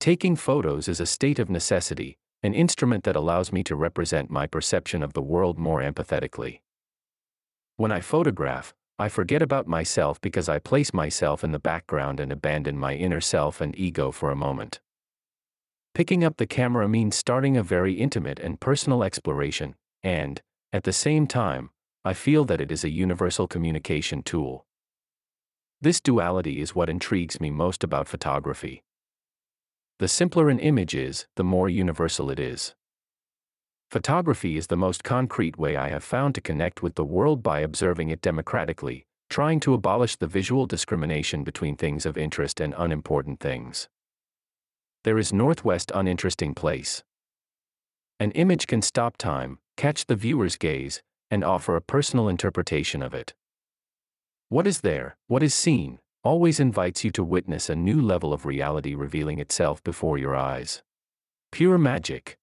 Taking photos is a state of necessity, an instrument that allows me to represent my perception of the world more empathetically. When I photograph, I forget about myself because I place myself in the background and abandon my inner self and ego for a moment. Picking up the camera means starting a very intimate and personal exploration, and, at the same time, I feel that it is a universal communication tool. This duality is what intrigues me most about photography. The simpler an image is, the more universal it is. Photography is the most concrete way I have found to connect with the world by observing it democratically, trying to abolish the visual discrimination between things of interest and unimportant things. There is Northwest uninteresting place. An image can stop time, catch the viewer's gaze, and offer a personal interpretation of it. What is there, what is seen, always invites you to witness a new level of reality revealing itself before your eyes. Pure magic.